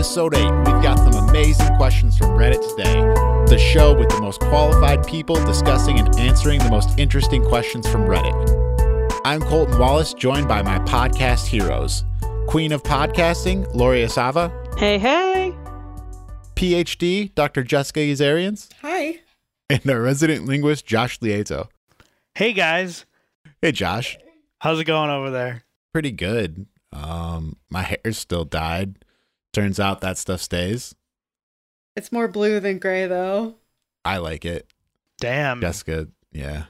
episode 8, we've got some amazing questions from Reddit today. The show with the most qualified people discussing and answering the most interesting questions from Reddit. I'm Colton Wallace, joined by my podcast heroes Queen of Podcasting, Lori Asava, Hey, hey. PhD, Dr. Jessica Yazarians, Hi. and our resident linguist, Josh Lieto. Hey guys, Hey, Josh. how's it going over there? Pretty good. Um, my hair's still dyed. Turns out that stuff stays. It's more blue than gray, though. I like it. Damn, Jessica, yeah.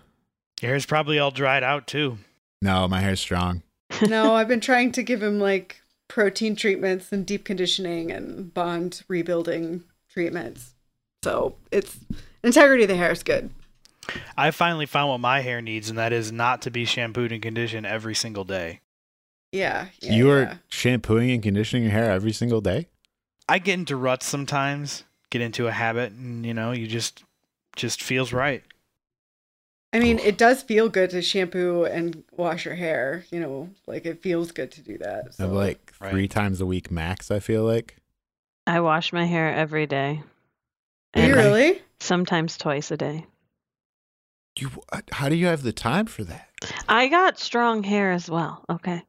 your hair's probably all dried out too. No, my hair's strong. No, I've been trying to give him like protein treatments and deep conditioning and bond rebuilding treatments. So it's integrity of the hair is good. I finally found what my hair needs, and that is not to be shampooed and conditioned every single day. Yeah. yeah you are yeah. shampooing and conditioning your hair every single day? I get into ruts sometimes, get into a habit, and you know, you just just feels right. I mean, it does feel good to shampoo and wash your hair. You know, like it feels good to do that. So. I'm like Right. three times a week max, I feel like. I wash my hair every day. And really? Sometimes twice a day. You, uh, how do you have the time for that? I got strong hair as well, okay?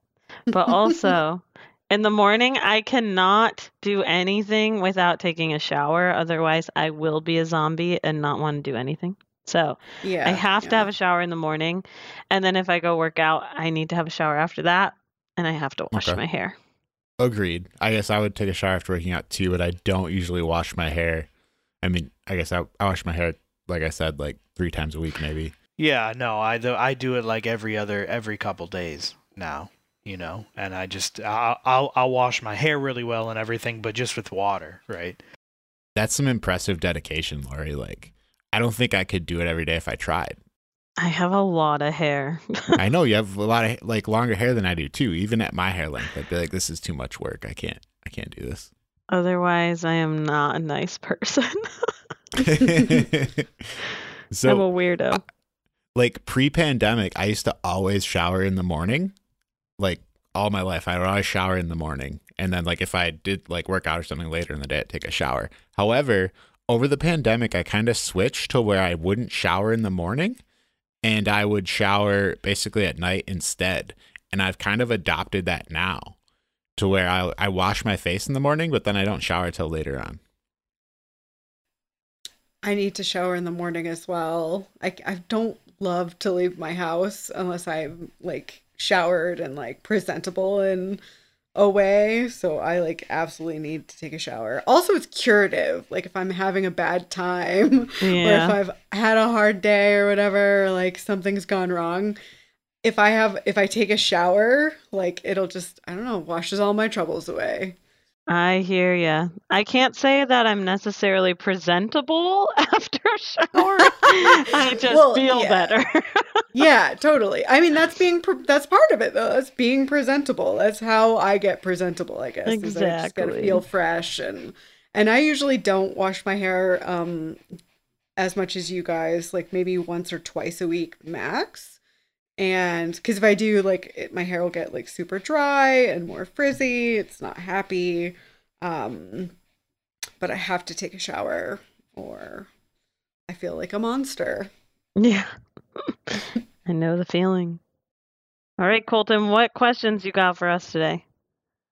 But also, in the morning, I cannot do anything without taking a shower. Otherwise, I will be a zombie and not want to do anything. So Yeah. I have to have a shower in the morning. And then if I go work out, I need to have a shower after that. And I have to wash Okay. my hair. Agreed. I guess I would take a shower after working out too, but I don't usually wash my hair. I mean, I guess I, I wash my hair, like I said, like three times a week, maybe. Yeah, no, I do, I do it like every other every couple days now, you know, and I just I'll, I'll I'll wash my hair really well and everything, but just with water, right? That's some impressive dedication, Lori. Like, I don't think I could do it every day if I tried. I have a lot of hair. I know you have a lot of like longer hair than I do too. Even at my hair length, I'd be like, this is too much work. I can't, I can't do this. Otherwise, I am not a nice person. so I'm a weirdo. like pre-pandemic i used to always shower in the morning like all my life i would always shower in the morning and then like if i did like work out or something later in the day i'd take a shower however over the pandemic i kind of switched to where i wouldn't shower in the morning and i would shower basically at night instead and i've kind of adopted that now to where i, I wash my face in the morning but then i don't shower till later on I need to shower in the morning as well. I, I don't love to leave my house unless I'm like showered and like presentable in a way. So I like absolutely need to take a shower. Also, it's curative. Like if I'm having a bad time or if I've had a hard day or whatever, like something's gone wrong. If I have, if I take a shower, like it'll just, I don't know, washes all my troubles away. I hear ya. I can't say that I'm necessarily presentable after a shower. I just Well, feel yeah. better. Yeah, totally. I mean, that's being pre- that's part of it though. That's being presentable. That's how I get presentable, I guess. Is I just gotta feel fresh and and I usually don't wash my hair um as much as you guys, like maybe once or twice a week max. And because if I do, like it, my hair will get like super dry and more frizzy. It's not happy. Um, but I have to take a shower or I feel like a monster. yeah. I know the feeling. All right, Colton, what questions you got for us today?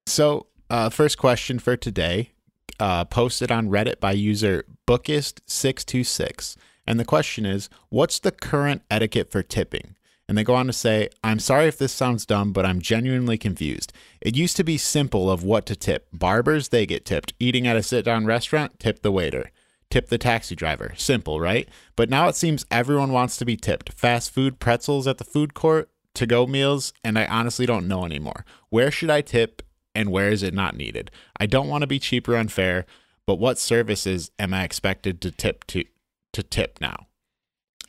So, uh, first question for today, uh, posted on Reddit by user Bookist626. And the question is What's the current etiquette for tipping? And they go on to say, I'm sorry if this sounds dumb, but I'm genuinely confused. It used to be simple of what to tip. Barbers, they get tipped. Eating at a sit down restaurant, tip the waiter. Tip the taxi driver. Simple, right? But now it seems everyone wants to be tipped. Fast food, pretzels at the food court, to go meals, and I honestly don't know anymore. Where should I tip and where is it not needed? I don't want to be cheap or unfair, but what services am I expected to tip to to tip now?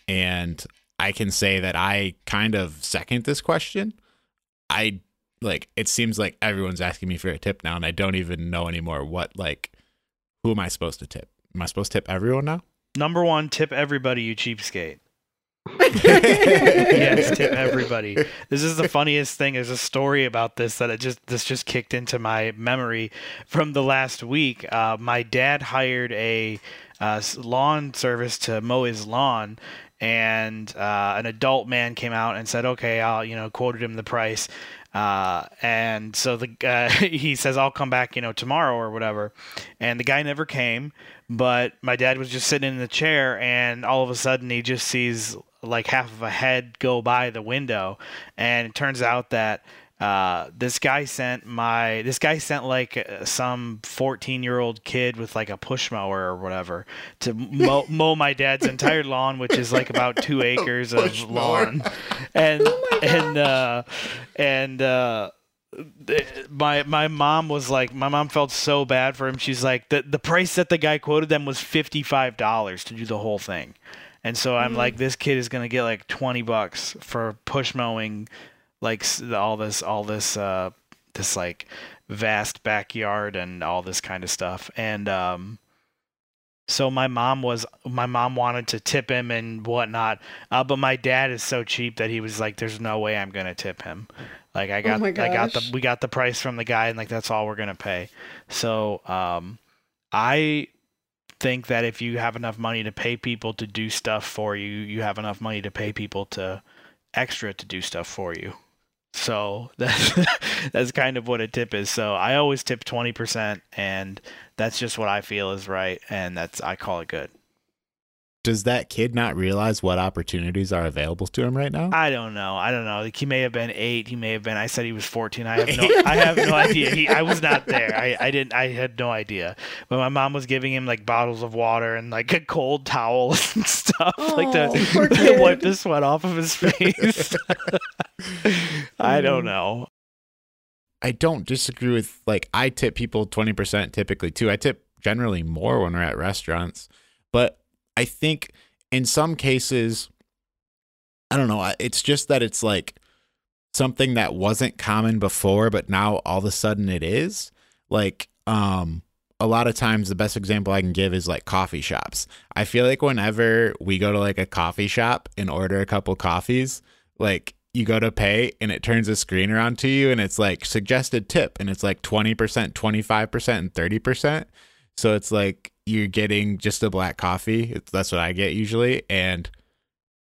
And I can say that I kind of second this question. I like it seems like everyone's asking me for a tip now and I don't even know anymore what like who am I supposed to tip? Am I supposed to tip everyone now? Number one, tip everybody, you cheapskate. yes, tip everybody. This is the funniest thing. There's a story about this that it just this just kicked into my memory from the last week. Uh, my dad hired a uh, lawn service to mow his lawn, and uh, an adult man came out and said, "Okay, I'll you know quoted him the price." Uh, and so the uh, he says I'll come back, you know, tomorrow or whatever. And the guy never came, but my dad was just sitting in the chair, and all of a sudden he just sees like half of a head go by the window, and it turns out that uh, this guy sent my this guy sent like uh, some 14 year old kid with like a push mower or whatever to mow, mow my dad's entire lawn which is like about two acres of lawn. And Oh and uh and uh my my mom was like my mom felt so bad for him. She's like the the price that the guy quoted them was $55 to do the whole thing. And so i'm like this kid is going to get like 20 bucks for push mowing like all this all this uh this like vast backyard and all this kind of stuff. And um so my mom was my mom wanted to tip him and whatnot uh, but my dad is so cheap that he was like there's no way i'm gonna tip him. Like i got my i got the we got the price from the guy and like that's all we're gonna pay. So um i think that if you have enough money to pay people to do stuff for you you have enough money to pay people to extra to do stuff for you so that's that's kind of what a tip is. So I always tip twenty percent, and that's just what I feel is right, and that's I call it good. Does that kid not realize what opportunities are available to him right now? I don't know. I don't know. Like he may have been eight. He may have been. I said he was fourteen. I have no. I have no idea. He. I was not there. I. I didn't. I had no idea. But my mom was giving him like bottles of water and like a cold towel and stuff, like to, to wipe the sweat off of his face. I don't Mm. know. I don't disagree with like I tip people 20% typically too. I tip generally more when we're at restaurants, but I think in some cases I don't know, it's just that it's like something that wasn't common before but now all of a sudden it is. Like um a lot of times the best example I can give is like coffee shops. I feel like whenever we go to like a coffee shop and order a couple coffees, like you go to pay and it turns a screen around to you and it's like suggested tip and it's like 20%, 25% and 30%. So it's like you're getting just a black coffee. That's what I get usually and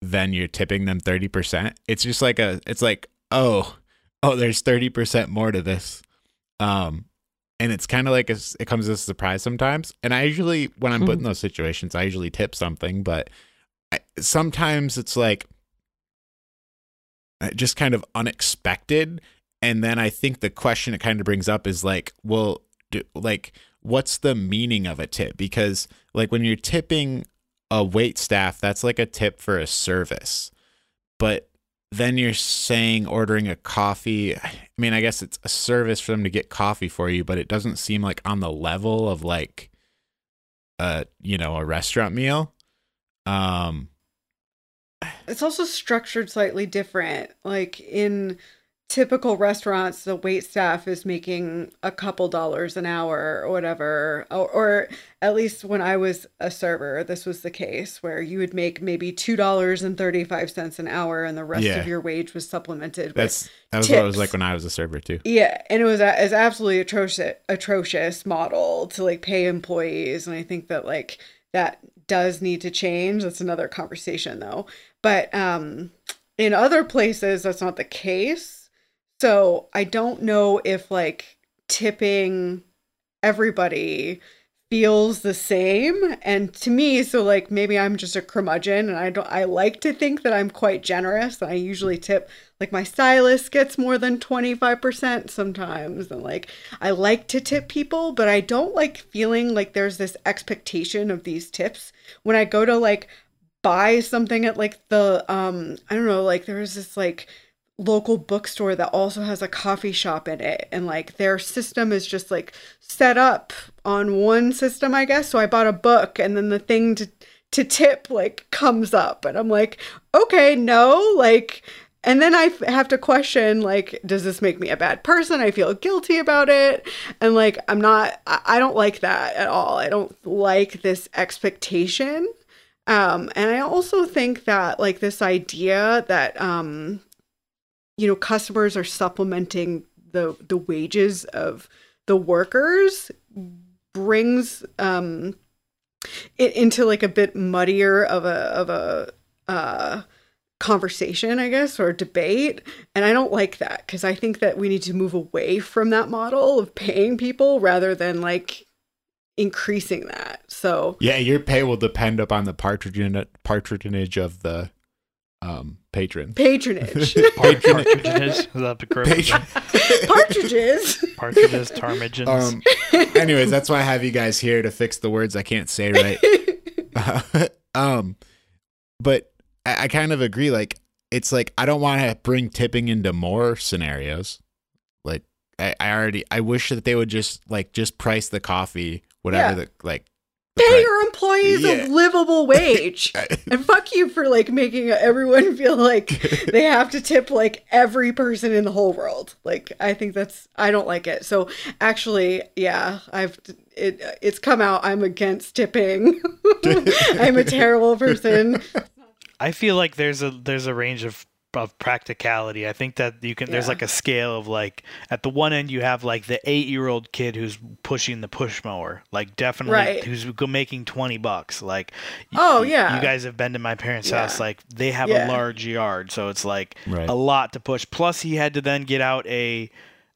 then you're tipping them 30%. It's just like a it's like, "Oh, oh, there's 30% more to this." Um and it's kind of like a, it comes as a surprise sometimes. And I usually, when I'm put in those situations, I usually tip something. But I, sometimes it's like uh, just kind of unexpected. And then I think the question it kind of brings up is like, well, do, like, what's the meaning of a tip? Because like when you're tipping a wait staff, that's like a tip for a service. But then you're saying ordering a coffee. I mean, I guess it's a service for them to get coffee for you, but it doesn't seem like on the level of like a you know a restaurant meal. Um, It's also structured slightly different. Like in typical restaurants, the wait staff is making a couple dollars an hour or whatever. Or, or at least when I was a server, this was the case where you would make maybe $2.35 an hour and the rest Yeah. of your wage was supplemented with that's that was what it was like when I was a server too. Yeah, and it was a, it's absolutely atrocious atrocious model to like pay employees, and I think that like that does need to change. That's another conversation though. But um, in other places, that's not the case. So I don't know if like tipping everybody feels the same and to me so like maybe i'm just a curmudgeon and i don't i like to think that i'm quite generous and i usually tip like my stylist gets more than 25% sometimes and like i like to tip people but i don't like feeling like there's this expectation of these tips. When i go to like buy something at like the um i don't know like there's this like local bookstore that also has a coffee shop in it. And like their system is just like set up on one system i guess. So i bought a book and then the thing to to tip like comes up. And i'm like okay no like and then I have to question like does this make me a bad person? I feel guilty about it. And like i'm not I don't like that at all. I don't like this expectation. Um, and I also think that like this idea that um, you know customers are supplementing the the wages of the workers brings um it into like a bit muddier of a of a uh conversation i guess or debate. And i don't like that because i think that we need to move away from that model of paying people rather than like increasing that. So Yeah, your pay will depend upon the patronage of the um patron. patronage Partridges, is the correct- Patron. partridges Partridges, ptarmigans. Um, anyways, that's why I have you guys here to fix the words I can't say right. um, but I, I kind of agree. Like, it's like I don't want to bring tipping into more scenarios. Like, I, I already I wish that they would just like just price the coffee, whatever Yeah. the like. The pay pri- your employees Yeah. a livable wage. And fuck you for like making everyone feel like they have to tip like every person in the whole world. Like i think that's i don't like it. So actually yeah i've it it's come out. I'm against tipping. I'm a terrible person. I feel like there's a there's a range of of practicality. I think that you can there's like a scale of like at the one end you have like the 8-year-old kid who's pushing the push mower, like definitely Right. who's making 20 bucks. Like Oh, y- yeah. You guys have been to my parents' Yeah. house like they have Yeah. a large yard, so it's like Right. a lot to push. Plus he had to then get out a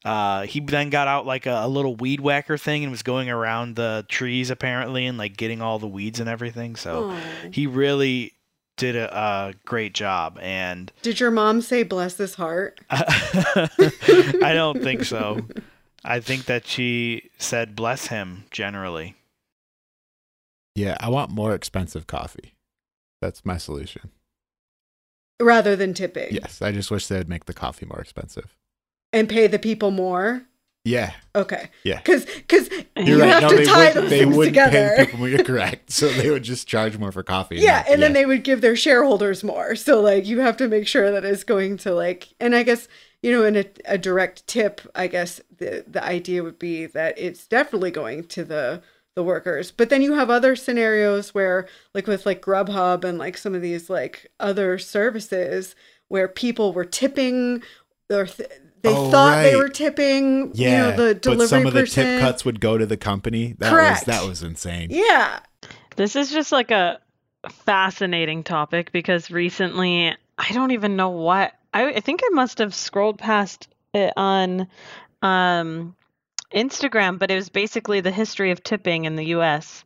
uh, he then got out like a, a little weed whacker thing and was going around the trees apparently and like getting all the weeds and everything. So Aw. he really did a, a great job and did your mom say bless his heart i don't think so i think that she said bless him generally Yeah, I want more expensive coffee. That's my solution. rather than tipping Yes, I just wish they would make the coffee more expensive. and pay the people more Yeah, okay Yeah. because because you're you right. have No, to they tie would. those They things wouldn't together pay people. more. You're correct. So they would just charge more for coffee. yeah and then yeah. they would give their shareholders more so like you have to make sure that it's going to like and i guess you know in a, a direct tip i guess the the idea would be that it's definitely going to the the workers but then you have other scenarios where like with like grubhub and like some of these like other services where people were tipping or th- they Oh, thought they were tipping Yeah, you know the delivery but some of the tip cuts would go to the company. That Correct. was that was insane. yeah This is just like a fascinating topic because recently, I don't even know what I, I think I must have scrolled past it on um, Instagram, but it was basically the history of tipping in the US.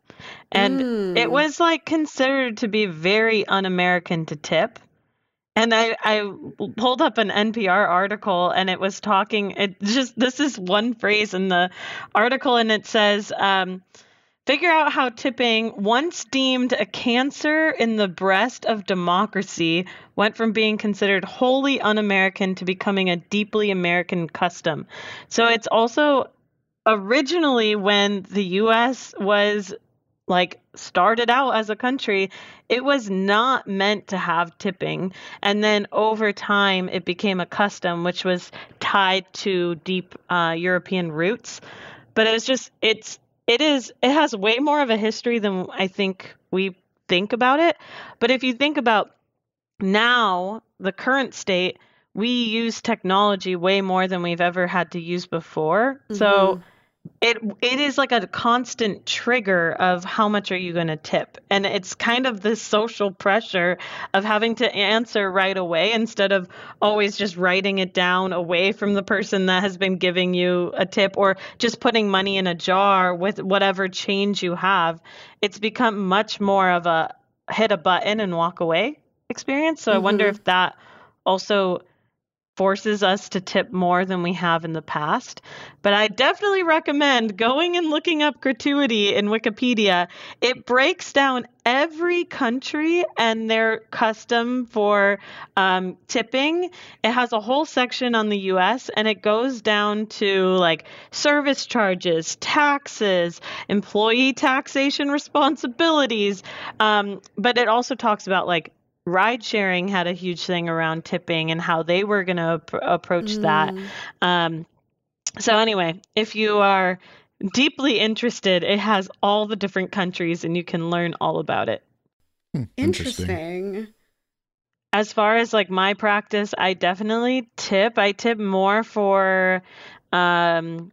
And it Mm. was like considered to be very un American to tip. And I, I pulled up an NPR article and it was talking, it just, this is one phrase in the article and it says, um, figure out how tipping, once deemed a cancer in the breast of democracy, went from being considered wholly un American to becoming a deeply American custom. So it's also originally when the US was like started out as a country, it was not meant to have tipping. And then over time, it became a custom, which was tied to deep uh, European roots. But it was just, it's, it is, it has way more of a history than I think we think about it. But if you think about now, the current state, we use technology way more than we've ever had to use before. So, it it is like a constant trigger of how much are you going to tip. And it's kind of this social pressure of having to answer right away instead of always just writing it down away from the person that has been giving you a tip or just putting money in a jar with whatever change you have. It's become much more of a hit a button and walk away experience. So i wonder Mhm. if that also forces us to tip more than we have in the past. But I definitely recommend going and looking up gratuity in Wikipedia. It breaks down every country and their custom for um, tipping. It has a whole section on the US and it goes down to like service charges, taxes, employee taxation responsibilities. Um, but it also talks about like ride sharing had a huge thing around tipping and how they were going to ap- approach that. Mm. Um, so anyway, if you are deeply interested, it has all the different countries and you can learn all about it. Hmm, Interesting. As far as like my practice, I definitely tip. I tip more for um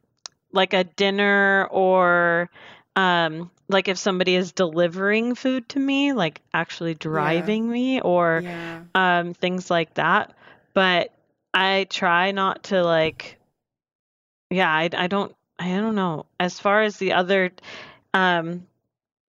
like a dinner or um like if somebody is delivering food to me, like actually driving me or Yeah. um things like that. But I try not to like yeah, I I don't I don't know. As far as the other um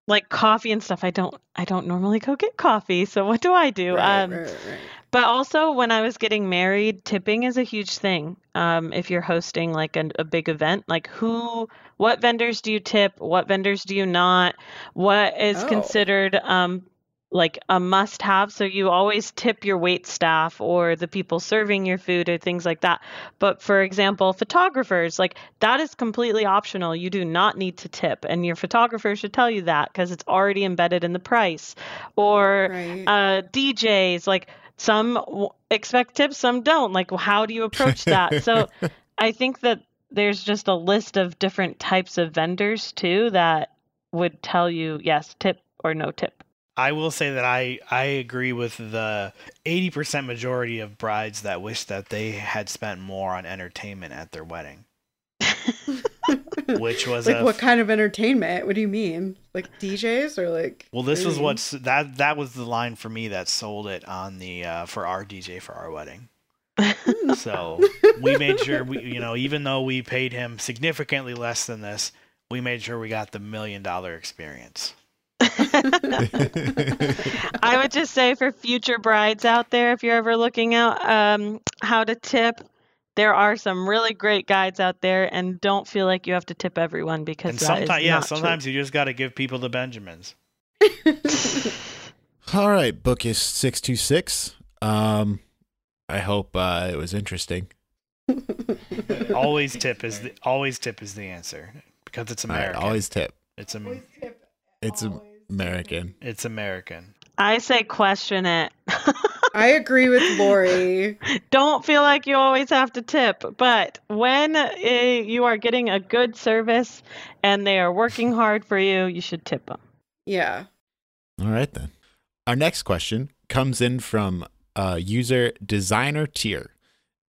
like coffee and stuff, I don't I don't normally go get coffee. So what do I do? Right, um right, right. But also, when I was getting married, tipping is a huge thing. Um, if you're hosting like a, a big event, like who, what vendors do you tip? What vendors do you not? What is Oh. considered um, like a must have? So you always tip your wait staff or the people serving your food or things like that. But for example, photographers, like that is completely optional. You do not need to tip, and your photographer should tell you that because it's already embedded in the price. Or Right. uh, DJs, like some expect tips, some don't. Like, how do you approach that? so I think that there's just a list of different types of vendors too that would tell you yes, tip or no tip. I will say that I I agree with the 80% majority of brides that wish that they had spent more on entertainment at their wedding, which was like a what kind of entertainment? What do you mean? Like DJs or like? Well, this was food? what's that that was the line for me that sold it on the uh, for our DJ for our wedding. so we made sure we you know even though we paid him significantly less than this, we made sure we got the million dollar experience. I would just say for future brides out there, if you're ever looking out um, how to tip, there are some really great guides out there, and don't feel like you have to tip everyone because And that is sometimes yeah, not true. sometimes you just got to give people the Benjamins. All right, book is six two six. Um, I hope uh, it was interesting. Always tip is the always tip is the answer because it's All right, American. always tip. it's a It's American. it's American. I say question it. I agree with Lori. don't feel like you always have to tip, but when uh, you are getting a good service and they are working hard for you, you should tip them. Yeah. All right then. Our next question comes in from uh, user designer tier,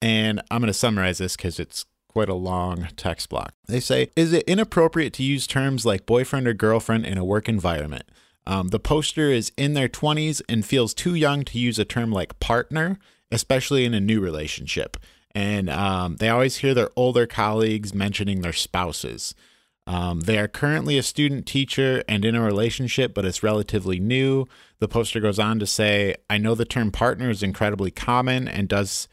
and I'm going to summarize this because it's quite a long text block. They say, "Is it inappropriate to use terms like boyfriend or girlfriend in a work environment? Um, the poster is in their 20s and feels too young to use a term like partner, especially in a new relationship." And um, they always hear their older colleagues mentioning their spouses. Um, they are currently a student teacher and in a relationship, but it's relatively new. The poster goes on to say, I know the term partner is incredibly common and does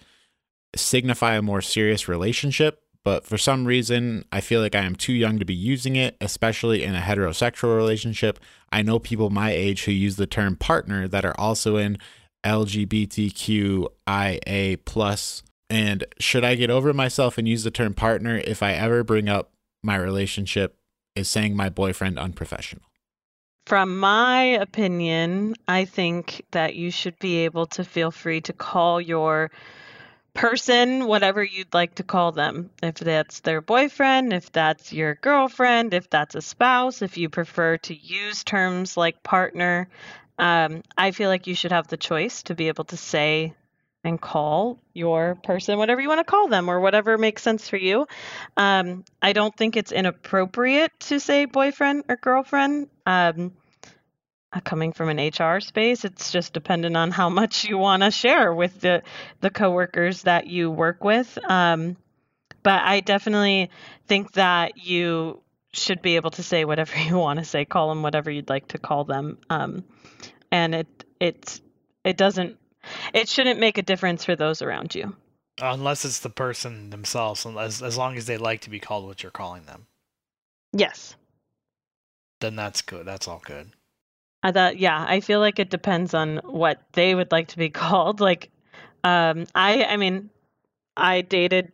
signify a more serious relationship, but for some reason, I feel like I am too young to be using it, especially in a heterosexual relationship. I know people my age who use the term partner that are also in LGBTQIA. And should I get over myself and use the term partner if I ever bring up my relationship is saying my boyfriend unprofessional? From my opinion, I think that you should be able to feel free to call your person whatever you'd like to call them. If that's their boyfriend, if that's your girlfriend, if that's a spouse, if you prefer to use terms like partner, um, I feel like you should have the choice to be able to say and call your person whatever you want to call them or whatever makes sense for you. Um, I don't think it's inappropriate to say boyfriend or girlfriend. Um, coming from an HR space, it's just dependent on how much you want to share with the the coworkers that you work with. Um, but I definitely think that you should be able to say whatever you want to say, call them whatever you'd like to call them, um, and it it's it doesn't it shouldn't make a difference for those around you. Unless it's the person themselves, as as long as they like to be called what you're calling them, Yes. then that's good. That's all good. I thought, yeah, I feel like it depends on what they would like to be called. Like, um, I, I mean, I dated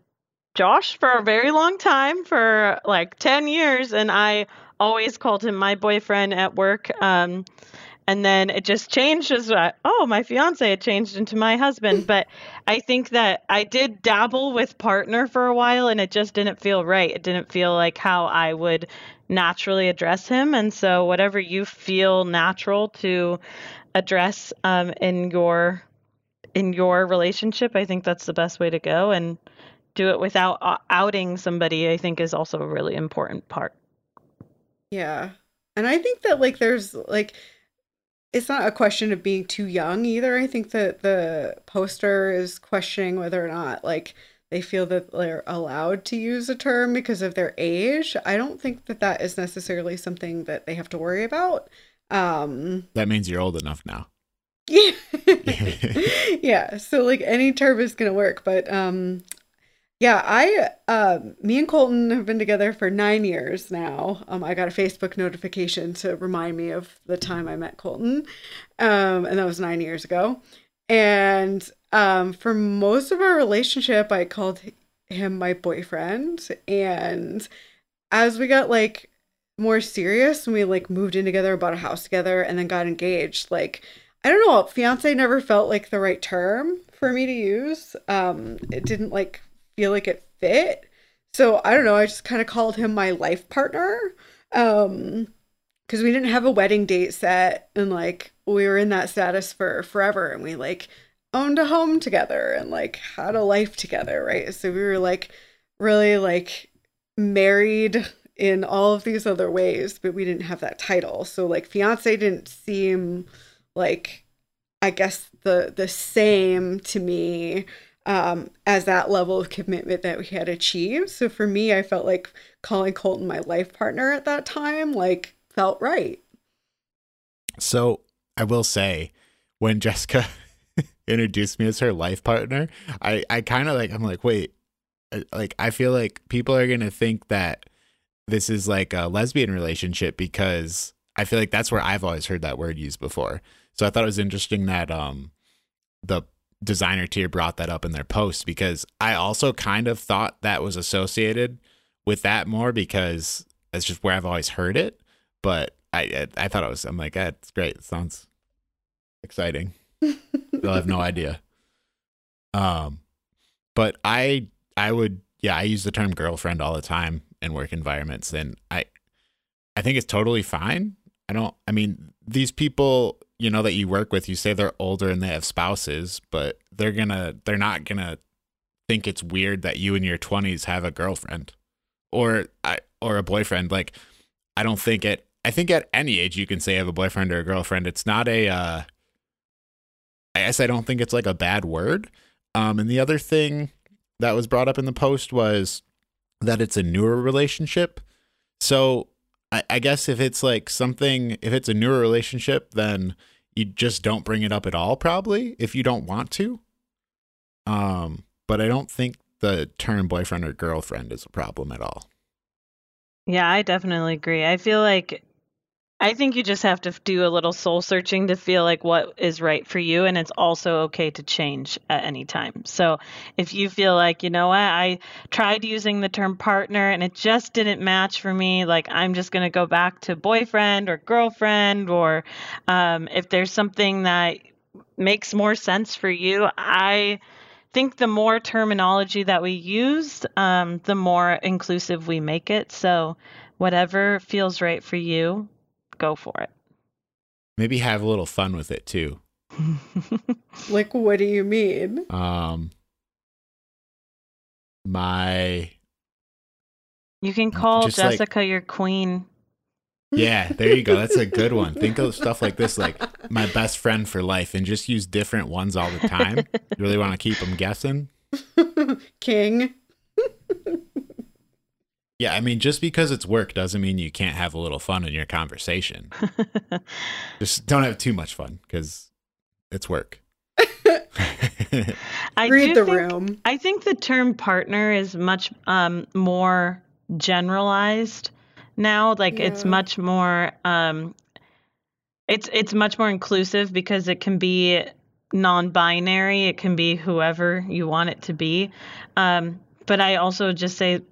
Josh for a very long time, for like 10 years, and I always called him my boyfriend at work. Um, and then it just changed as uh, oh my fiance had changed into my husband but i think that i did dabble with partner for a while and it just didn't feel right it didn't feel like how i would naturally address him and so whatever you feel natural to address um, in your in your relationship. I think that's the best way to go, and do it without uh, outing somebody. I think is also a really important part. Yeah. And I think that like there's like it's not a question of being too young either. I think that the poster is questioning whether or not like they feel that they're allowed to use a term because of their age. I don't think that that is necessarily something that they have to worry about. Um That means you're old enough now. yeah. yeah, so like any term is going to work, but um yeah, I uh, me and Colton have been together for nine years now. Um, I got a Facebook notification to remind me of the time I met Colton, um, and that was nine years ago. And um, for most of our relationship, I called him my boyfriend. And as we got like more serious, and we like moved in together, bought a house together, and then got engaged, like I don't know, fiance never felt like the right term for me to use. Um, it didn't like feel like it fit. So I don't know, I just kind of called him my life partner. Um because we didn't have a wedding date set and like we were in that status for forever and we like owned a home together and like had a life together, right? So we were like really like married in all of these other ways, but we didn't have that title. So like fiance didn't seem like I guess the the same to me um, as that level of commitment that we had achieved. So for me, I felt like calling Colton my life partner at that time, like felt right. So I will say, when Jessica introduced me as her life partner, I, I kind of like, I'm like, wait, like, I feel like people are to think that this is like a lesbian relationship because I feel like that's where I've always heard that word used before. So I thought it was interesting that, um, the designer tier brought that up in their post because I also kind of thought that was associated with that more because that's just where I've always heard it. But I I, I thought it was I'm like that's great. It sounds exciting. They'll have no idea. Um, but I I would yeah I use the term girlfriend all the time in work environments and I I think it's totally fine. I don't I mean these people you know that you work with you say they're older and they have spouses but they're gonna they're not gonna think it's weird that you in your 20s have a girlfriend or I or a boyfriend like i don't think it i think at any age you can say you have a boyfriend or a girlfriend it's not a uh i guess i don't think it's like a bad word um and the other thing that was brought up in the post was that it's a newer relationship so I, I guess if it's like something, if it's a newer relationship, then you just don't bring it up at all, probably if you don't want to. Um, but I don't think the term boyfriend or girlfriend is a problem at all. Yeah, I definitely agree. I feel like I think you just have to do a little soul searching to feel like what is right for you. And it's also okay to change at any time. So if you feel like, you know what, I tried using the term partner and it just didn't match for me, like I'm just going to go back to boyfriend or girlfriend, or um, if there's something that makes more sense for you, I think the more terminology that we use, um, the more inclusive we make it. So whatever feels right for you, go for it. Maybe have a little fun with it too. like, what do you mean? Um, my you can call Just like- Jessica your queen. yeah, there you go. That's a good one. Think of stuff like this, like my best friend for life, and just use different ones all the time. You really want to keep them guessing? King. Yeah, I mean, just because it's work doesn't mean you can't have a little fun in your conversation. just don't have too much fun because it's work. I Read the think, room. I think the term partner is much um, more generalized now. Like it's much more um, it's it's much more inclusive because it can be non-binary. It can be whoever you want it to be. Um, but I also just say I-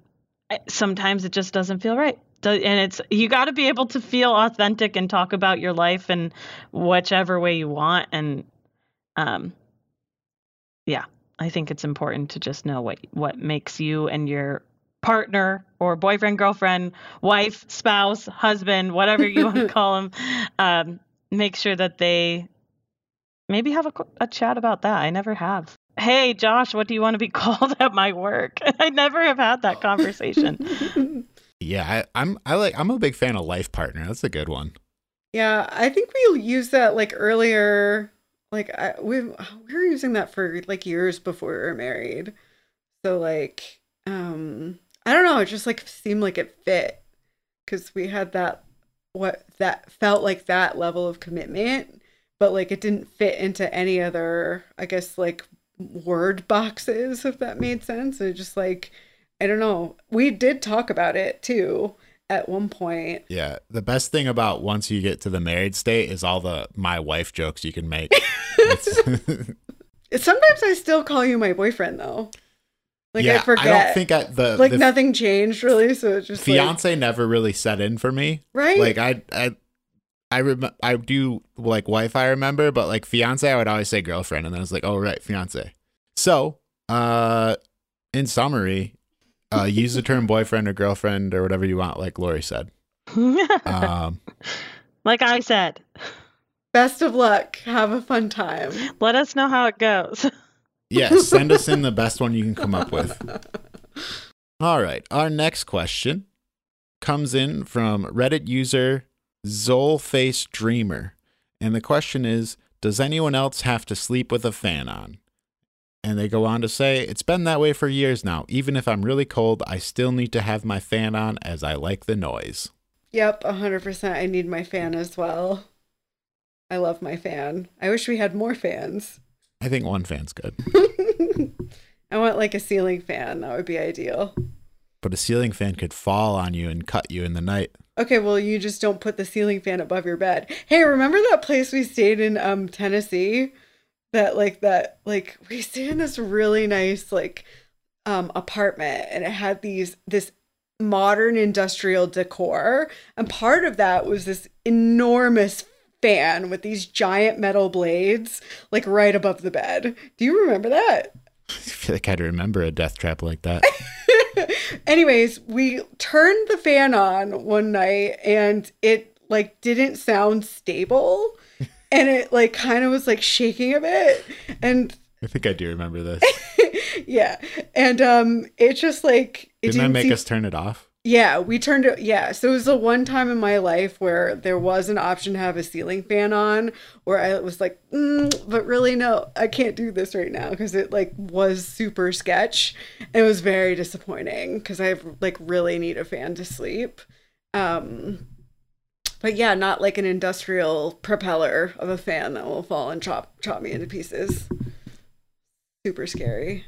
sometimes it just doesn't feel right. And it's you got to be able to feel authentic and talk about your life in whichever way you want. And um, yeah, I think it's important to just know what what makes you and your partner or boyfriend, girlfriend, wife, spouse, husband, whatever you want to call them, um, make sure that they maybe have a, a chat about that. I never have. Hey, Josh, what do you want to be called at my work? I never have had that conversation. Yeah, I, I'm I like I'm a big fan of Life Partner. That's a good one. Yeah, I think we used that like earlier. Like I, we we were using that for like years before we were married. So like, um, I don't know. It just like seemed like it fit because we had that what that felt like that level of commitment, but like it didn't fit into any other. I guess like word boxes if that made sense. It just like I don't know. We did talk about it too at one point. Yeah, the best thing about once you get to the married state is all the my wife jokes you can make. Sometimes I still call you my boyfriend though. Like yeah, I forget. don't think I, the like the nothing changed really, so it's just like, fiance never really set in for me. right? Like I I I rem- I do like wife I remember, but like fiance I would always say girlfriend, and then I was like, oh right, fiance. So, uh, in summary, uh, use the term boyfriend or girlfriend or whatever you want, like Lori said. Um, like I said, Best of luck. Have a fun time. let us know how it goes. yeah, send us in the best one you can come up with. All right. Our next question comes in from Reddit user Zolface Dreamer. And the question is Does anyone else have to sleep with a fan on? And they go on to say, It's been that way for years now. Even if I'm really cold, I still need to have my fan on as I like the noise. Yep, hundred percent. I need my fan as well. I love my fan. I wish we had more fans. I think one fan's good, I want like a ceiling fan. That would be ideal. but a ceiling fan could fall on you and cut you in the night. Okay, well, you just don't put the ceiling fan above your bed. Hey, remember that place we stayed in um Tennessee? That like that like we stayed in this really nice like um apartment and it had these this modern industrial decor and part of that was this enormous fan with these giant metal blades like right above the bed. Do you remember that? I feel like I'd remember a death trap like that. Anyways, we turned the fan on one night and it like didn't sound stable and it like kind of was like shaking a bit and I think I do remember this. yeah and um it just like it Didn't that make seem- us turn it off? Yeah we turned it yeah so it was the one time in my life where there was an option to have a ceiling fan on where i was like mm, but really no i can't do this right now because it like was super sketch it was very disappointing because i like really need a fan to sleep. Um but yeah not like an industrial propeller of a fan that will fall and chop chop me into pieces. Super scary.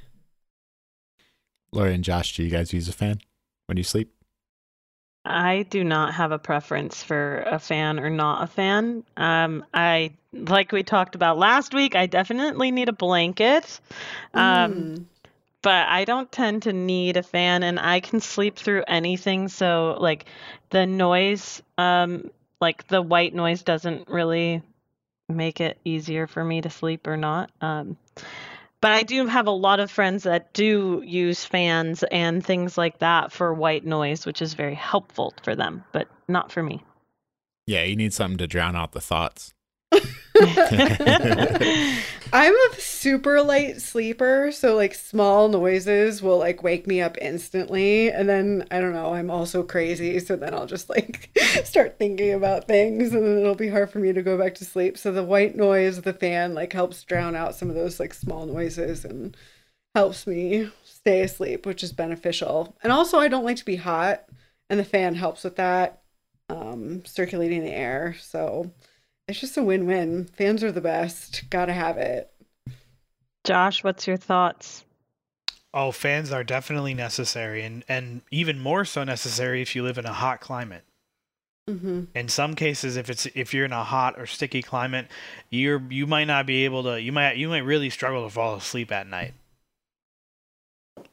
Lori and Josh, do you guys use a fan when you sleep? I do not have a preference for a fan or not a fan. Um, I like we talked about last week. I definitely need a blanket, um, Mm. but I don't tend to need a fan, and I can sleep through anything. So like the noise, um, like the white noise, doesn't really make it easier for me to sleep or not. Um, but I do have a lot of friends that do use fans and things like that for white noise, which is very helpful for them, but not for me. Yeah, you need something to drown out the thoughts. I'm a super light sleeper, so like small noises will like wake me up instantly. And then I don't know, I'm also crazy, so then I'll just like start thinking about things and then it'll be hard for me to go back to sleep. So the white noise, of the fan like helps drown out some of those like small noises and helps me stay asleep, which is beneficial. And also I don't like to be hot, and the fan helps with that. Um circulating the air. So it's just a win-win. Fans are the best. Gotta have it. Josh, what's your thoughts? Oh, fans are definitely necessary, and and even more so necessary if you live in a hot climate. hmm In some cases, if it's if you're in a hot or sticky climate, you're you might not be able to. You might you might really struggle to fall asleep at night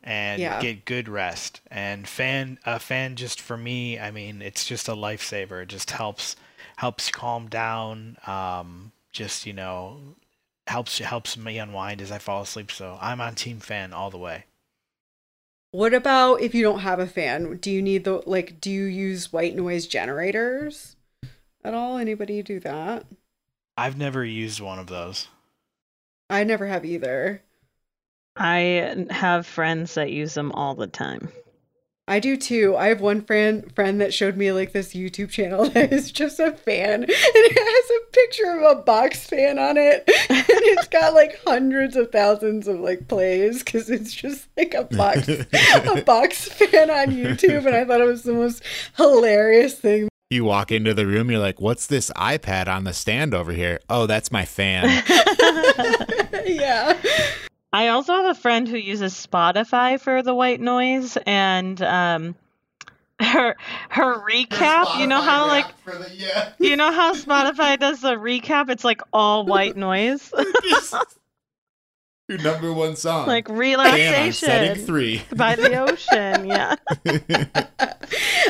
and Yeah. get good rest. And fan a fan just for me, I mean, it's just a lifesaver. It just helps helps calm down. Um, just you know, helps helps me unwind as I fall asleep. So I'm on team fan all the way. What about if you don't have a fan? Do you need the like? Do you use white noise generators at all? Anybody do that? I've never used one of those. I never have either. I have friends that use them all the time. I do too. I have one friend friend that showed me like this YouTube channel that is just a fan, and it has a picture of a box fan on it, and it's got like hundreds of thousands of like plays because it's just like a box a box fan on YouTube, and I thought it was the most hilarious thing. You walk into the room, you're like, "What's this iPad on the stand over here?" Oh, that's my fan. yeah. I also have a friend who uses Spotify for the white noise and um her her recap, you know how like the, yeah. you know how Spotify does the recap? It's like all white noise. Your number one song. like Dan, I'm setting relaxation three. by the ocean. Yeah.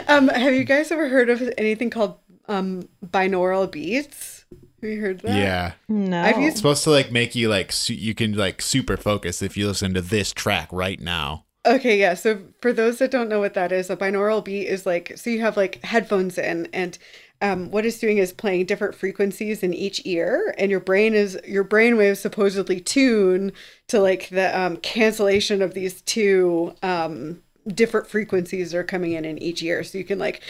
Um, have you guys ever heard of anything called um binaural beats? Have you heard that? yeah. No. I've It's supposed to like make you like su- you can like super focus if you listen to this track right now. Okay, yeah. So for those that don't know what that is, a binaural beat is like so you have like headphones in and um, what it's doing is playing different frequencies in each ear, and your brain is your brain waves supposedly tune to like the um, cancellation of these two um, different frequencies that are coming in in each ear. So you can like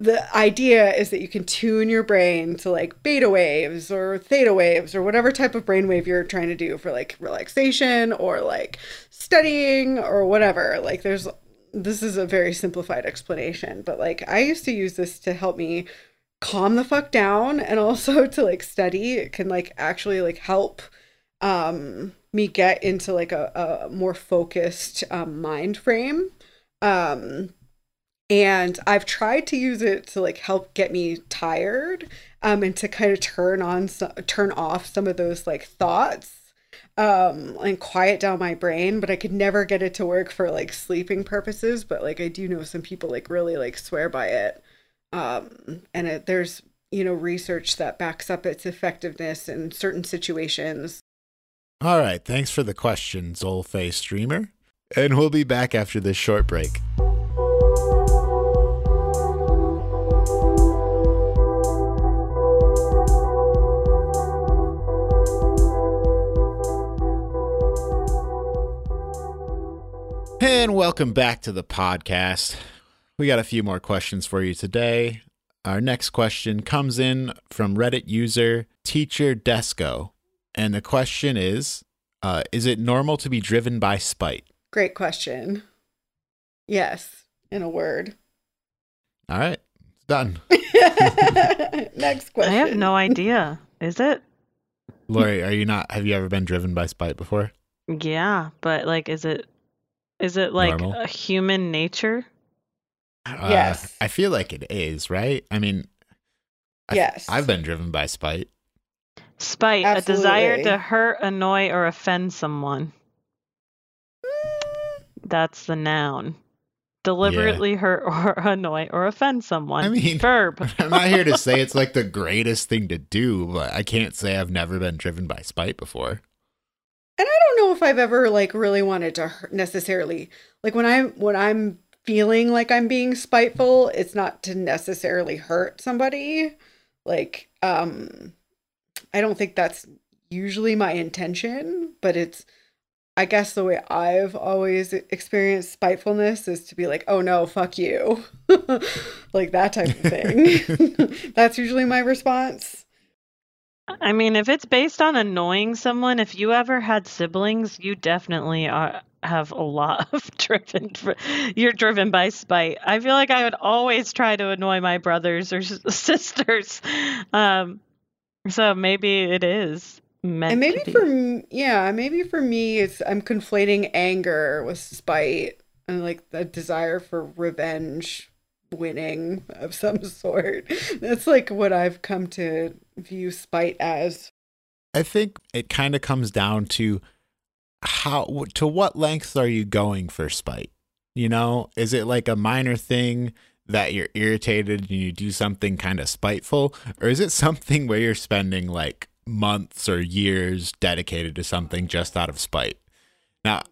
the idea is that you can tune your brain to like beta waves or theta waves or whatever type of brainwave you're trying to do for like relaxation or like studying or whatever. Like there's this is a very simplified explanation, but like I used to use this to help me calm the fuck down and also to like study. It can like actually like help um me get into like a, a more focused um, mind frame. Um and I've tried to use it to like help get me tired um and to kind of turn on turn off some of those like thoughts um and quiet down my brain but I could never get it to work for like sleeping purposes but like I do know some people like really like swear by it um and it, there's you know research that backs up its effectiveness in certain situations All right, thanks for the question, Zolface streamer. And we'll be back after this short break. And welcome back to the podcast. We got a few more questions for you today. Our next question comes in from Reddit user Teacher Desco. And the question is uh, Is it normal to be driven by spite? great question yes in a word All right, done. next question. I have no idea. Is it? Lori, are you not? Have you ever been driven by spite before? Yeah, but like is it is it like Normal. a human nature? Uh, Yes. I feel like it is, right? I mean, I- Yes. I've been driven by spite. Spite, a desire to hurt, annoy, or offend someone. That's the noun. Deliberately hurt or annoy or offend someone. I mean- verb. I'm not here to say it's like the greatest thing to do, but I can't say I've never been driven by spite before. And i don't know if i've ever like really wanted to hurt necessarily like when i'm when i'm feeling like i'm being spiteful it's not to necessarily hurt somebody. Like um i don't think that's usually my intention but it's i guess the way i've always experienced spitefulness is to be like oh no fuck you. Like that type of thing. That's usually my response I mean, if it's based on annoying someone, if you ever had siblings, you definitely are, have a lot of driven. You're driven by spite. I feel like I would always try to annoy my brothers or sisters. Um, so maybe it is and maybe for yeah maybe for me it's i'm conflating anger with spite and like the desire for revenge winning of some sort that's like what i've come to view spite as I think it kind of comes down to how to what lengths are you going for spite? You know, is it like a minor thing that you're irritated and you do something kind of spiteful, or is it something where you're spending like months or years dedicated to something just out of spite? Now,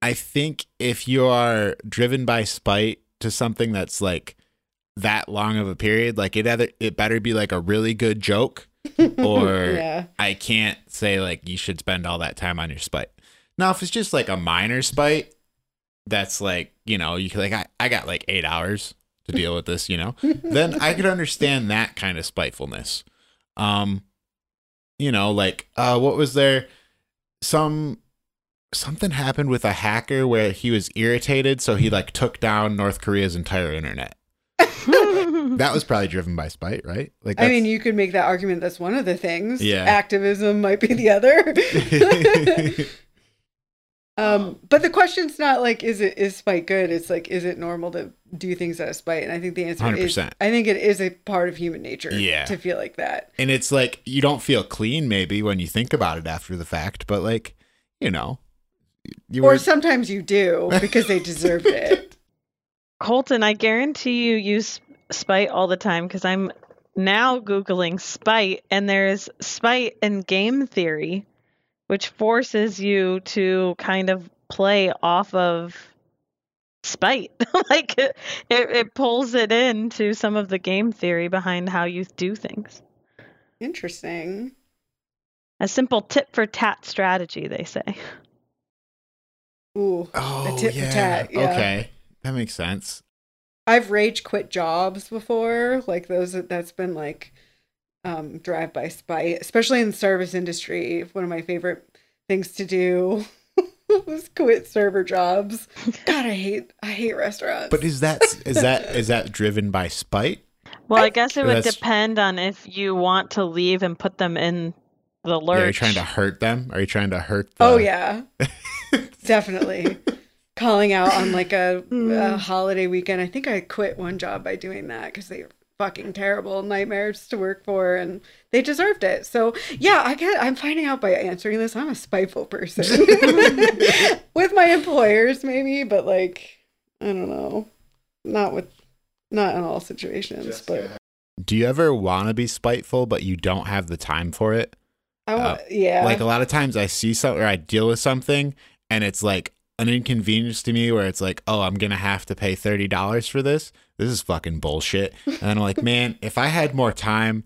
I think if you are driven by spite to something that's like that long of a period, like it either it better be like a really good joke or yeah. I can't say like you should spend all that time on your spite. Now, if it's just like a minor spite, that's like you know you like I, I got like eight hours to deal with this, you know, then I could understand that kind of spitefulness. Um, you know, like uh, what was there? Some something happened with a hacker where he was irritated, so he like took down North Korea's entire internet. That was probably driven by spite, right? Like, I mean, you could make that argument. That's one of the things. Yeah. Activism might be the other. um, but the question's not like, is it is spite good? It's like, is it normal to do things out of spite? And I think the answer is, 100%. I think it is a part of human nature. Yeah. To feel like that. and it's like you don't feel clean maybe when you think about it after the fact, but like you know, you Or were sometimes you do because they deserved it. Colton, I guarantee you use spite all the time because I'm now Googling spite, and there's spite in game theory, which forces you to kind of play off of spite. like it, it, it pulls it into some of the game theory behind how you do things. Interesting. A simple tit for tat strategy, they say. Ooh. oh tit for yeah. tat, yeah. Okay, that makes sense. I've rage quit jobs before, like those that's been like um drive by spite, especially in the service industry. One of my favorite things to do was quit server jobs. God, I hate I hate restaurants. But is that is that is that driven by spite? Well, I, I- guess it would depend on if you want to leave and put them in the lurch. Yeah, are you trying to hurt them? Are you trying to hurt? The... oh yeah, definitely calling out on like a, mm. a holiday weekend. I think I quit one job by doing that because they were fucking terrible nightmares to work for, and they deserved it. So yeah, I get. I'm finding out by answering this. I'm a spiteful person with my employers, maybe, but like I don't know, not with not in all situations. But Do you ever want to be spiteful but you don't have the time for it? I want, uh, yeah, Like a lot of times I see something or I deal with something and it's like an inconvenience to me where it's like, oh, I'm gonna have to pay thirty dollars for this. This is fucking bullshit. And I'm like, man, if I had more time,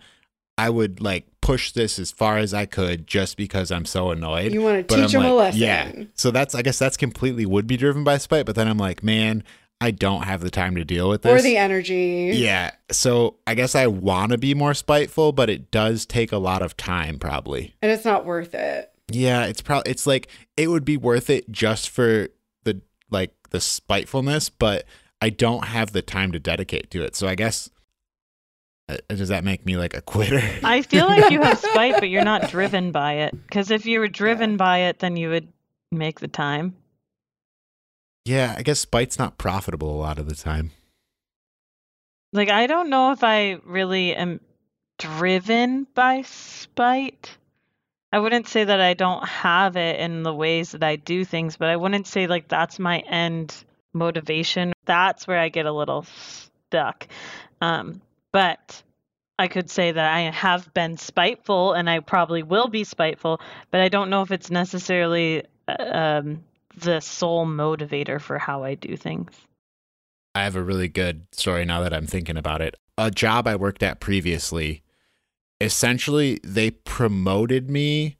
I would like push this as far as I could just because I'm so annoyed. you want to teach them a lesson. Yeah. So that's I guess that's completely would be driven by spite, but then I'm like, man, I don't have the time to deal with this. or the energy. yeah. So I guess I want to be more spiteful, but it does take a lot of time probably. and it's not worth it. Yeah, it's probably it's like it would be worth it just for the like the spitefulness, but I don't have the time to dedicate to it. So I guess uh, does that make me like a quitter? I feel like you have spite, but you're not driven by it. Because if you were driven by it, then you would make the time. yeah, I guess spite's not profitable a lot of the time. Like, I don't know if I really am driven by spite. I wouldn't say that I don't have it in the ways that I do things, but I wouldn't say like that's my end motivation. That's where I get a little stuck. Um, but I could say that I have been spiteful and I probably will be spiteful, but I don't know if it's necessarily uh, um, the sole motivator for how I do things. I have a really good story now that I'm thinking about it. A job I worked at previously, essentially, they promoted me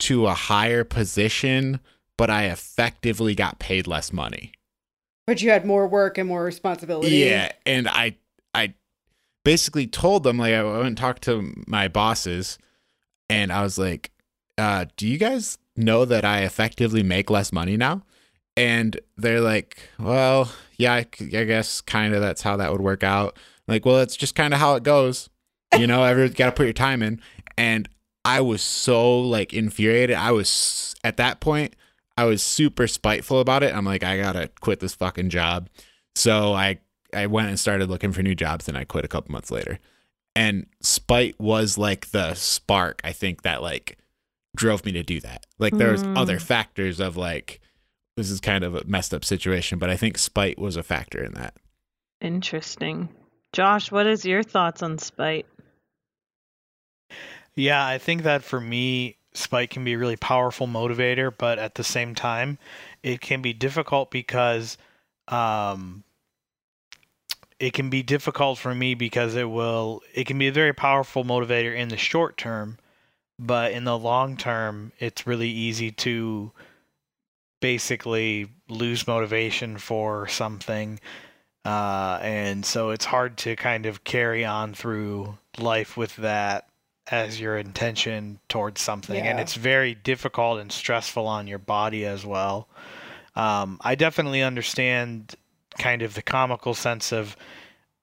to a higher position, but I effectively got paid less money. But you had more work and more responsibility. Yeah, and I I basically told them like I went and talked to my bosses, and I was like, uh, "Do you guys know that I effectively make less money now?" And they're like, "Well, yeah, I guess kind of that's how that would work out." I'm like, well, it's just kind of how it goes. You know, every got to put your time in. And I was so like infuriated. I was at that point. I was super spiteful about it. I'm like, I gotta quit this fucking job. So I I went and started looking for new jobs, and I quit a couple months later. And spite was like the spark. I think that like drove me to do that. Like there was Mm. other factors of like this is kind of a messed up situation, but I think spite was a factor in that. Interesting. Josh, what is your thoughts on spite? Yeah, I think that for me, spite can be a really powerful motivator, but at the same time, it can be difficult because um, it can be difficult for me because it will it can be a very powerful motivator in the short term, but in the long term, it's really easy to basically lose motivation for something. Uh, and so it's hard to kind of carry on through life with that as your intention towards something. And it's very difficult and stressful on your body as well. Um, I definitely understand kind of the comical sense of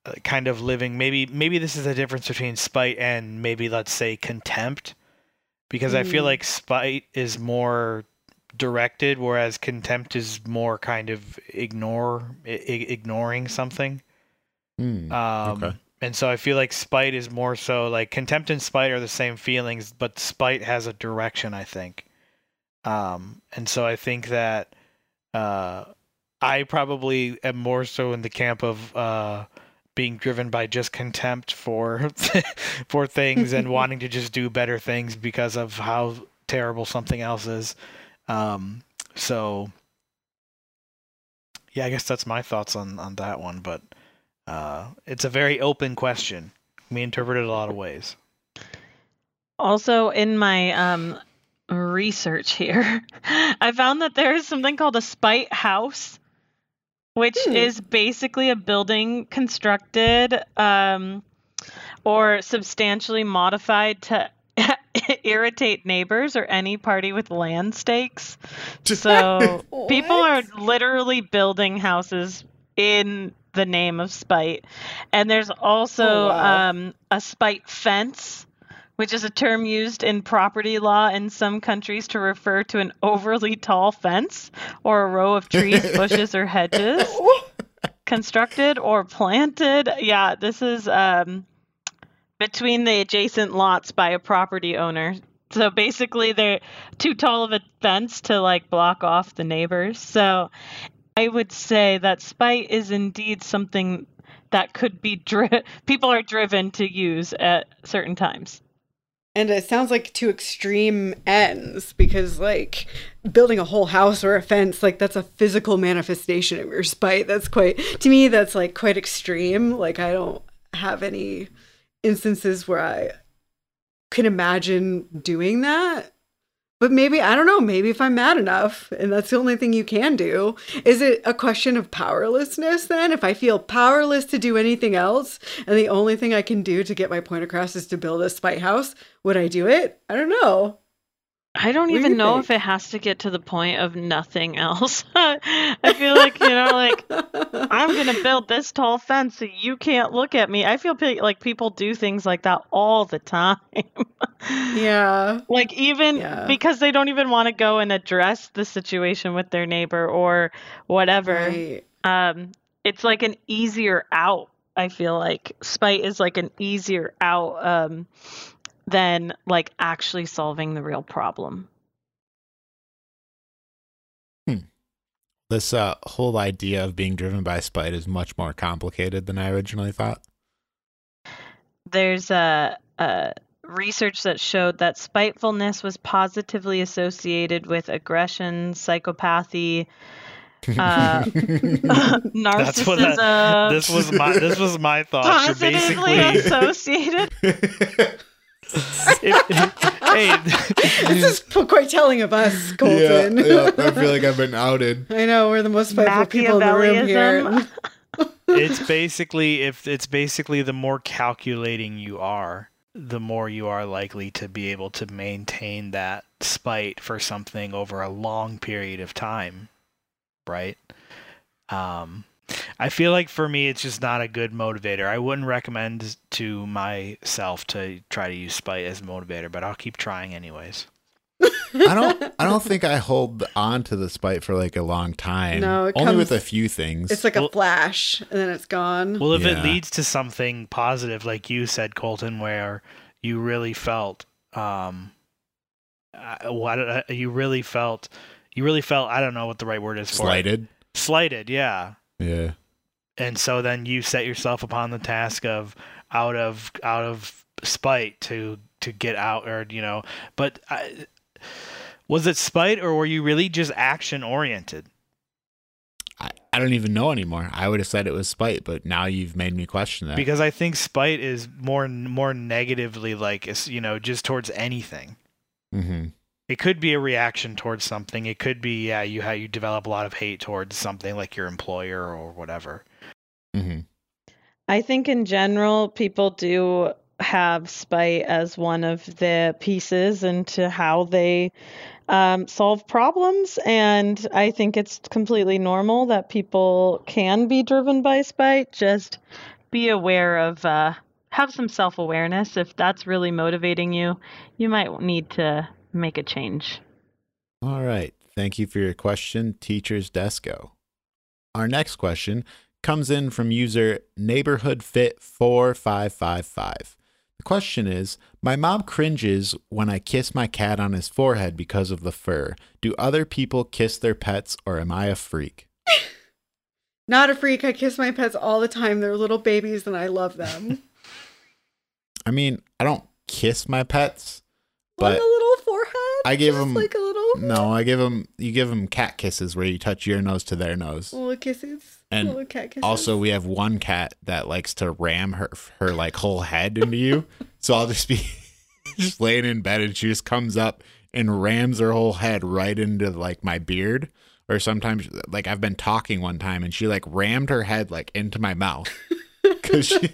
uh, kind of living. Maybe maybe this is the difference between spite and maybe let's say contempt, because I feel Mm. like spite is more directed, whereas contempt is more kind of ignore I- I- ignoring something. Hmm. Um, Okay. And so I feel like spite is more so like contempt and spite are the same feelings, but spite has a direction, I think. Um, and so I think that uh, I probably am more so in the camp of uh, being driven by just contempt for for things and wanting to just do better things because of how terrible something else is. Um, so yeah, I guess that's my thoughts on on that one, but uh, it's a very open question. We interpret it a lot of ways. Also, in my um, research here, I found that there is something called a spite house, which Hmm. is basically a building constructed um, or substantially modified to irritate neighbors or any party with land stakes. So people are literally building houses in the name of spite. And there's also Oh, wow. um, a spite fence, which is a term used in property law in some countries to refer to an overly tall fence or a row of trees, bushes, or hedges constructed or planted. Yeah, this is um, between the adjacent lots by a property owner. So basically, they're too tall of a fence to like block off the neighbors. So I would say that spite is indeed something that could be dri- people are driven to use at certain times. And it sounds like to extreme ends because, like, building a whole house or a fence, like, that's a physical manifestation of your spite. That's quite, to me, that's like quite extreme. Like, I don't have any instances where I can imagine doing that. But maybe, I don't know, maybe if I'm mad enough and that's the only thing you can do, is it a question of powerlessness then? If I feel powerless to do anything else and the only thing I can do to get my point across is to build a spite house, would I do it? I don't know. I don't What even you know think? if it has to get to the point of nothing else. I feel like, you know, like I'm going to build this tall fence so you can't look at me. I feel like people do things like that all the time. yeah. like even Yeah. because they don't even want to go and address the situation with their neighbor or whatever. Right. Um it's like an easier out. I feel like spite is like an easier out um than like actually solving the real problem. This uh, whole idea of being driven by spite is much more complicated than I originally thought. there's a, a research that showed that spitefulness was positively associated with aggression, psychopathy, uh, narcissism. That's what that, this was my this was my thought. You're positively basically associated. if- hey, This is quite telling of us, Colton. I feel like I've been outed. I know we're the most spiteful people in the room here. It's basically if it's basically the more calculating you are, the more you are likely to be able to maintain that spite for something over a long period of time, right? Um, I feel like for me, it's just not a good motivator. I wouldn't recommend to myself to try to use spite as a motivator, but I'll keep trying anyways. I don't. I don't think I hold on to the spite for like a long time. No, it only with a few things. It's like a flash and then it's gone. Well, if Yeah. it leads to something positive, like you said, Colton, where you really felt, um, uh, what uh, you really felt, you really felt, I don't know what the right word is for it. slighted. Slighted, yeah. Yeah. And so then you set yourself upon the task of out of out of spite to to get out, or you know. But I, was it spite, or were you really just action oriented? I, I don't even know anymore. I would have said it was spite, but now you've made me question that. Because I think spite is more more negatively like you know just towards anything. hmm It could be a reaction towards something. It could be yeah you how you develop a lot of hate towards something like your employer or whatever. Mm-hmm. I think in general, people do have spite as one of the pieces into how they um, solve problems. And I think it's completely normal that people can be driven by spite. Just be aware of, uh, have some self awareness. If that's really motivating you, you might need to make a change. All right. Thank you for your question, Teachers Desco. Our next question comes in from user neighborhoodfit4555. The question is My mom cringes when I kiss my cat on his forehead because of the fur. Do other people kiss their pets or am I a freak? Not a freak. I kiss my pets all the time. They're little babies and I love them. I mean, I don't kiss my pets, but a little forehead. I give Just them- like a little no, I give them you give them cat kisses where you touch your nose to their nose. little kisses. And little cat kisses. Also, we have one cat that likes to ram her her like whole head into you. So I'll just be just laying in bed and she just comes up and rams her whole head right into like my beard. Or sometimes like I've been talking one time and she like rammed her head like into my mouth because she,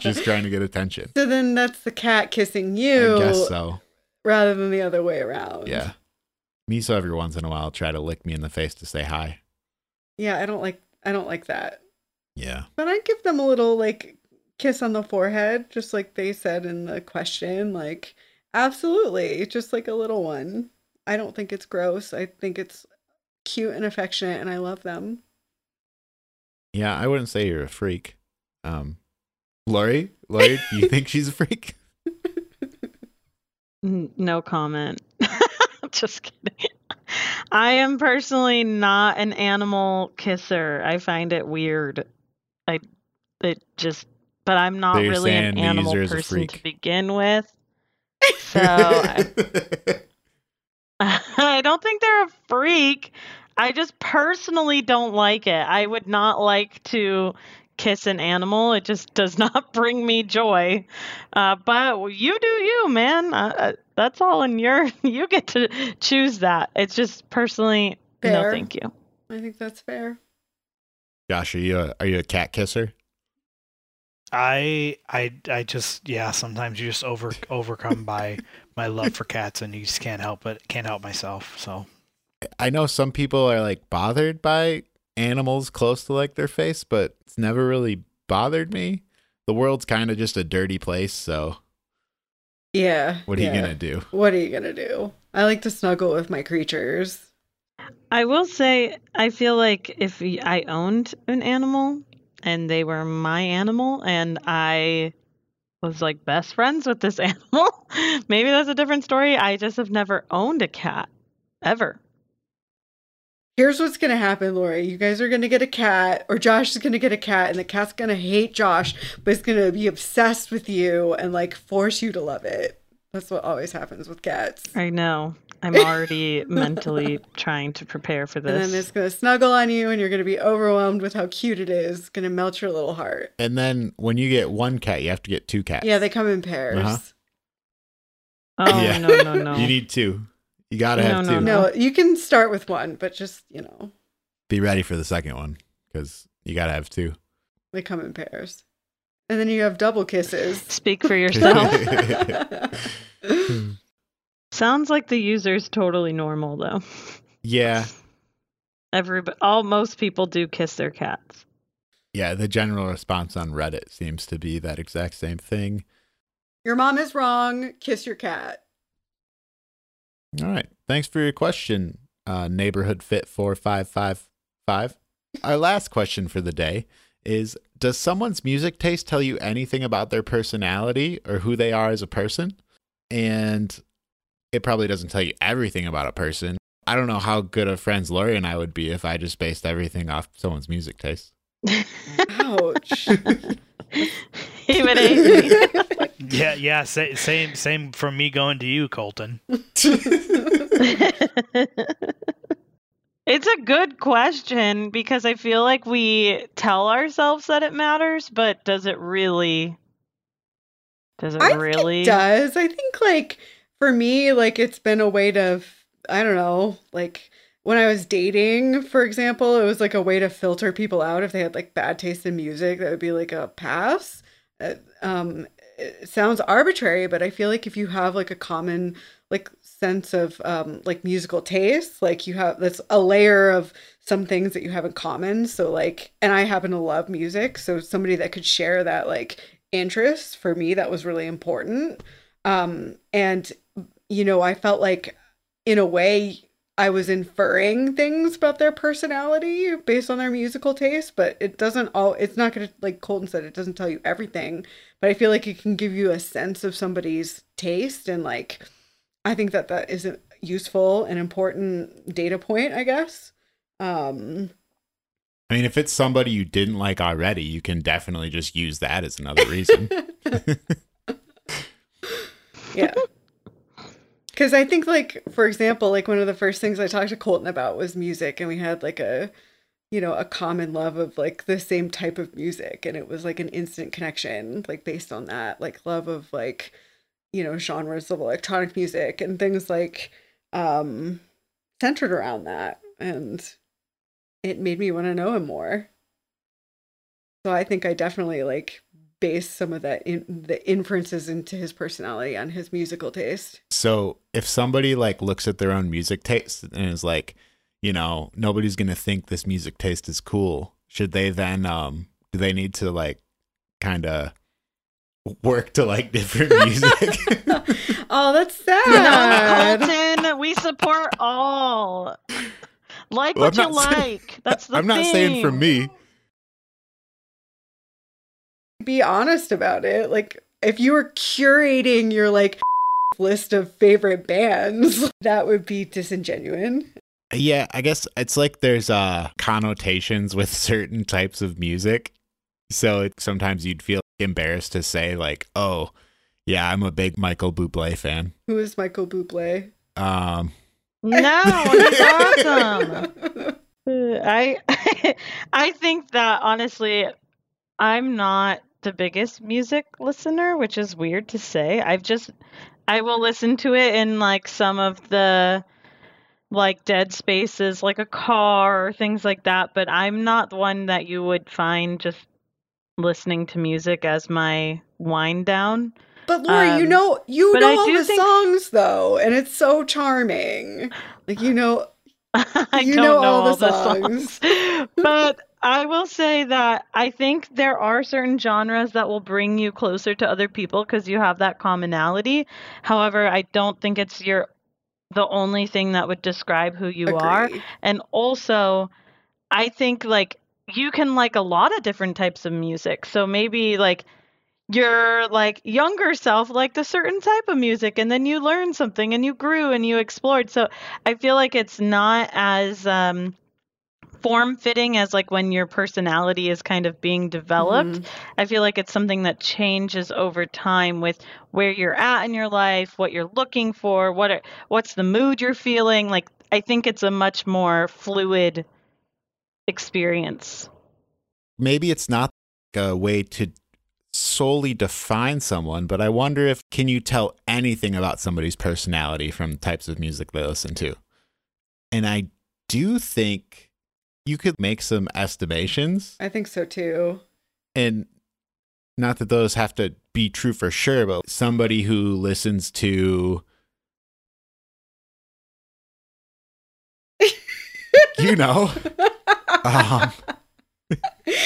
she's trying to get attention. So then that's the cat kissing you I guess so. Rather than the other way around. Yeah. Miso every once in a while try to lick me in the face to say hi. Yeah, I don't like I don't like that. Yeah. But I give them a little like kiss on the forehead, just like they said in the question. Like, absolutely, just like a little one. I don't think it's gross. I think it's cute and affectionate, and I love them. Yeah, I wouldn't say you're a freak. Um Lori, Lori, do you think she's a freak? N- No comment. Just kidding. I am personally not an animal kisser. I find it weird. I it just but I'm not So really an animal person to begin with. So I, I don't think they're a freak. I just personally don't like it. I would not like to kiss an animal. It just does not bring me joy. Uh, but you do you, man. Uh, uh, that's all in your. You get to choose that. It's just personally no, thank you. I think that's fair. Josh, are you a, are you a cat kisser? I I I just yeah, sometimes you just over overcome by my love for cats and you just can't help it can't help myself. So I know some people are like bothered by animals close to like their face, but it's never really bothered me. The world's kind of just a dirty place, so Yeah. what are yeah. you gonna do? What are you gonna do? I like to snuggle with my creatures. I will say, I feel like if I owned an animal and they were my animal and I was like best friends with this animal, maybe that's a different story. I just have never owned a cat ever. Here's what's gonna happen, Lori. You guys are gonna get a cat, or Josh is gonna get a cat, and the cat's gonna hate Josh, but it's gonna be obsessed with you and like force you to love it. That's what always happens with cats. I know. I'm already mentally trying to prepare for this. And then it's gonna snuggle on you, and you're gonna be overwhelmed with how cute it is. It's gonna melt your little heart. And then when you get one cat, you have to get two cats. Yeah, they come in pairs. Uh-huh. Oh, Yeah. no, no, no. You need two. You gotta No, have no, two. no. No, you can start with one, but just you know, Be ready for the second one because you gotta have two. they come in pairs. And then you have double kisses. Speak for yourself. Sounds like the user's totally normal, though. yeah, Everybody, all most people do kiss their cats. yeah. The general response on Reddit seems to be that exact same thing. Your mom is wrong. Kiss your cat. All right. Thanks for your question, uh, neighborhood fit four five five five. Our last question for the day is: Does someone's music taste tell you anything about their personality or who they are as a person? And it probably doesn't tell you everything about a person. I don't know how good of friends Lori and I would be if I just based everything off someone's music taste. Ouch. he would hate me. yeah, yeah, sa- same same from me going to you, Colton. it's It's a good question because I feel like we tell ourselves that it matters, but does it really? Does it I really? think it does. I think like for me, like it's been a way to I don't know, like when I was dating, for example, it was like a way to filter people out if they had like bad taste in music. That would be like a pass. Uh, um, it sounds arbitrary, but I feel like if you have like a common like sense of um like musical taste, like you have that's a layer of some things that you have in common. So like, and I happen to love music, so somebody that could share that like interest for me that was really important. Um, and you know, I felt like in a way I was inferring things about their personality based on their musical taste, but it doesn't all it's not gonna like Colton said, it doesn't tell you everything. But I feel like it can give you a sense of somebody's taste and like I think that that is a useful and important data point, I guess. Um I mean, if it's somebody you didn't like already, you can definitely just use that as another reason. yeah. Because I think, like, for example, like one of the first things I talked to Colton about was music, and we had like a, you know, a common love of like the same type of music, and it was like an instant connection, like based on that, like love of like, you know, genres of electronic music and things like, um, centered around that, and it made me want to know him more. So I think I definitely like base some of that in the inferences into his personality on his musical taste. So if somebody like looks at their own music taste and is like, you know, nobody's gonna think this music taste is cool, should they then um do they need to like kind of work to like different music? oh, that's No, sad. Colton, we support all. Like Well, what you saying- like. That's the I'm not saying for me. Be honest about it. Like if you were curating your like list of favorite bands, that would be disingenuous. Yeah, I guess it's like there's uh connotations with certain types of music. So it, sometimes you'd feel embarrassed to say like, "Oh, yeah, I'm a big Michael Bublé fan." Who is Michael Bublé? Um No, he's awesome. Uh, I I think that honestly, I'm not the biggest music listener, which is weird to say. I've just I will listen to it in like some of the like dead spaces, like a car or things like that. But I'm not the one that you would find just listening to music as my wind down. But Lori, you Um, know you know I all the think- songs though, and it's so charming. Like you know I You don't know all all the the songs. songs. but I will say that I think there are certain genres that will bring you closer to other people because you have that commonality. However, I don't think it's your the only thing that would describe who you are. And also, I think like you can like a lot of different types of music. So maybe like your like younger self liked a certain type of music and then you learned something and you grew and you explored. So I feel like it's not as um form fitting as like when your personality is kind of being developed. Mhm. I feel like it's something that changes over time with where you're at in your life, what you're looking for, what are, what's the mood you're feeling. Like I think it's a much more fluid experience. maybe it's not a way to solely define someone, but I wonder if can you tell anything about somebody's personality from types of music they listen to? And I do think you could make some estimations I think so too. and not that those have to be true for sure, but somebody who listens to you know um,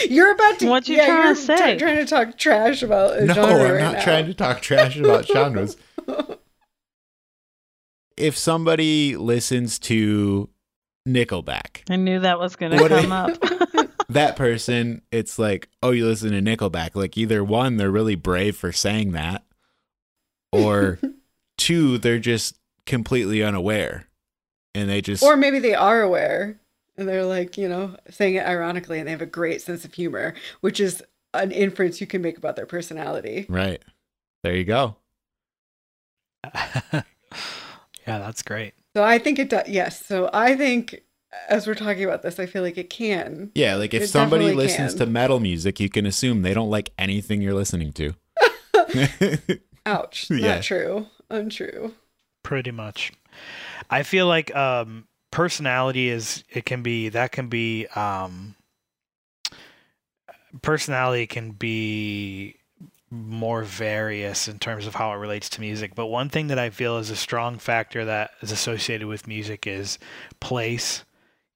You're about to. What you yeah, trying to you're say? trying to talk trash about a no genre i'm right not now. trying to talk trash about genres if somebody listens to nickelback I knew that was going to What come up. that person it's like oh you listen to nickelback like either one they're really brave for saying that or two they're just completely unaware and they just Or maybe they are aware and they're like, you know, saying it ironically and they have a great sense of humor, which is an inference you can make about their personality. right there you go yeah, that's great. So I think it does. Yes. So I think as we're talking about this, I feel like it can. Yeah, like if It somebody listens can. to metal music, you can assume they don't like anything you're listening to. Ouch. Yeah. Not true. Untrue. Pretty much. I feel like um, personality is it can be that can be um, personality can be more various in terms of how it relates to music. But one thing that I feel is a strong factor that is associated with music is place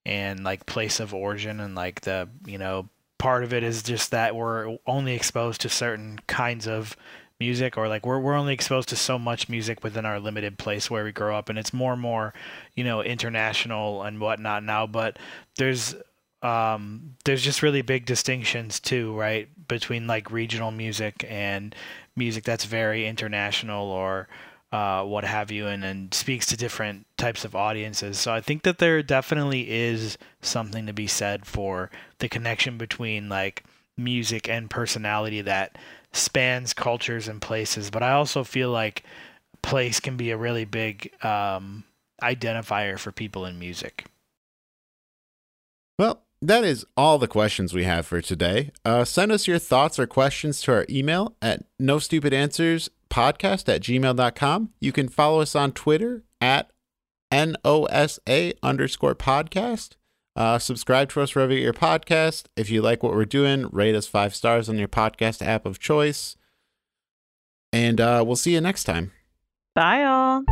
and like place of origin and like the you know part of it is just that we're only exposed to certain kinds of music or like we're we're only exposed to so much music within our limited place where we grow up and it's more and more you know international and whatnot now but there's um there's just really big distinctions too right between like regional music and music that's very international or uh, what have you, and, and speaks to different types of audiences. So I think that there definitely is something to be said for the connection between like music and personality that spans cultures and places. But I also feel like place can be a really big um, identifier for people in music. Well, that is all the questions we have for today. Uh, send us your thoughts or questions to our email at no stupid answers podcast at gmail.com. You can follow us on Twitter at NOSA underscore podcast. Uh, subscribe to us wherever you your podcast. If you like what we're doing, rate us five stars on your podcast app of choice. And uh, we'll see you next time. Bye, all.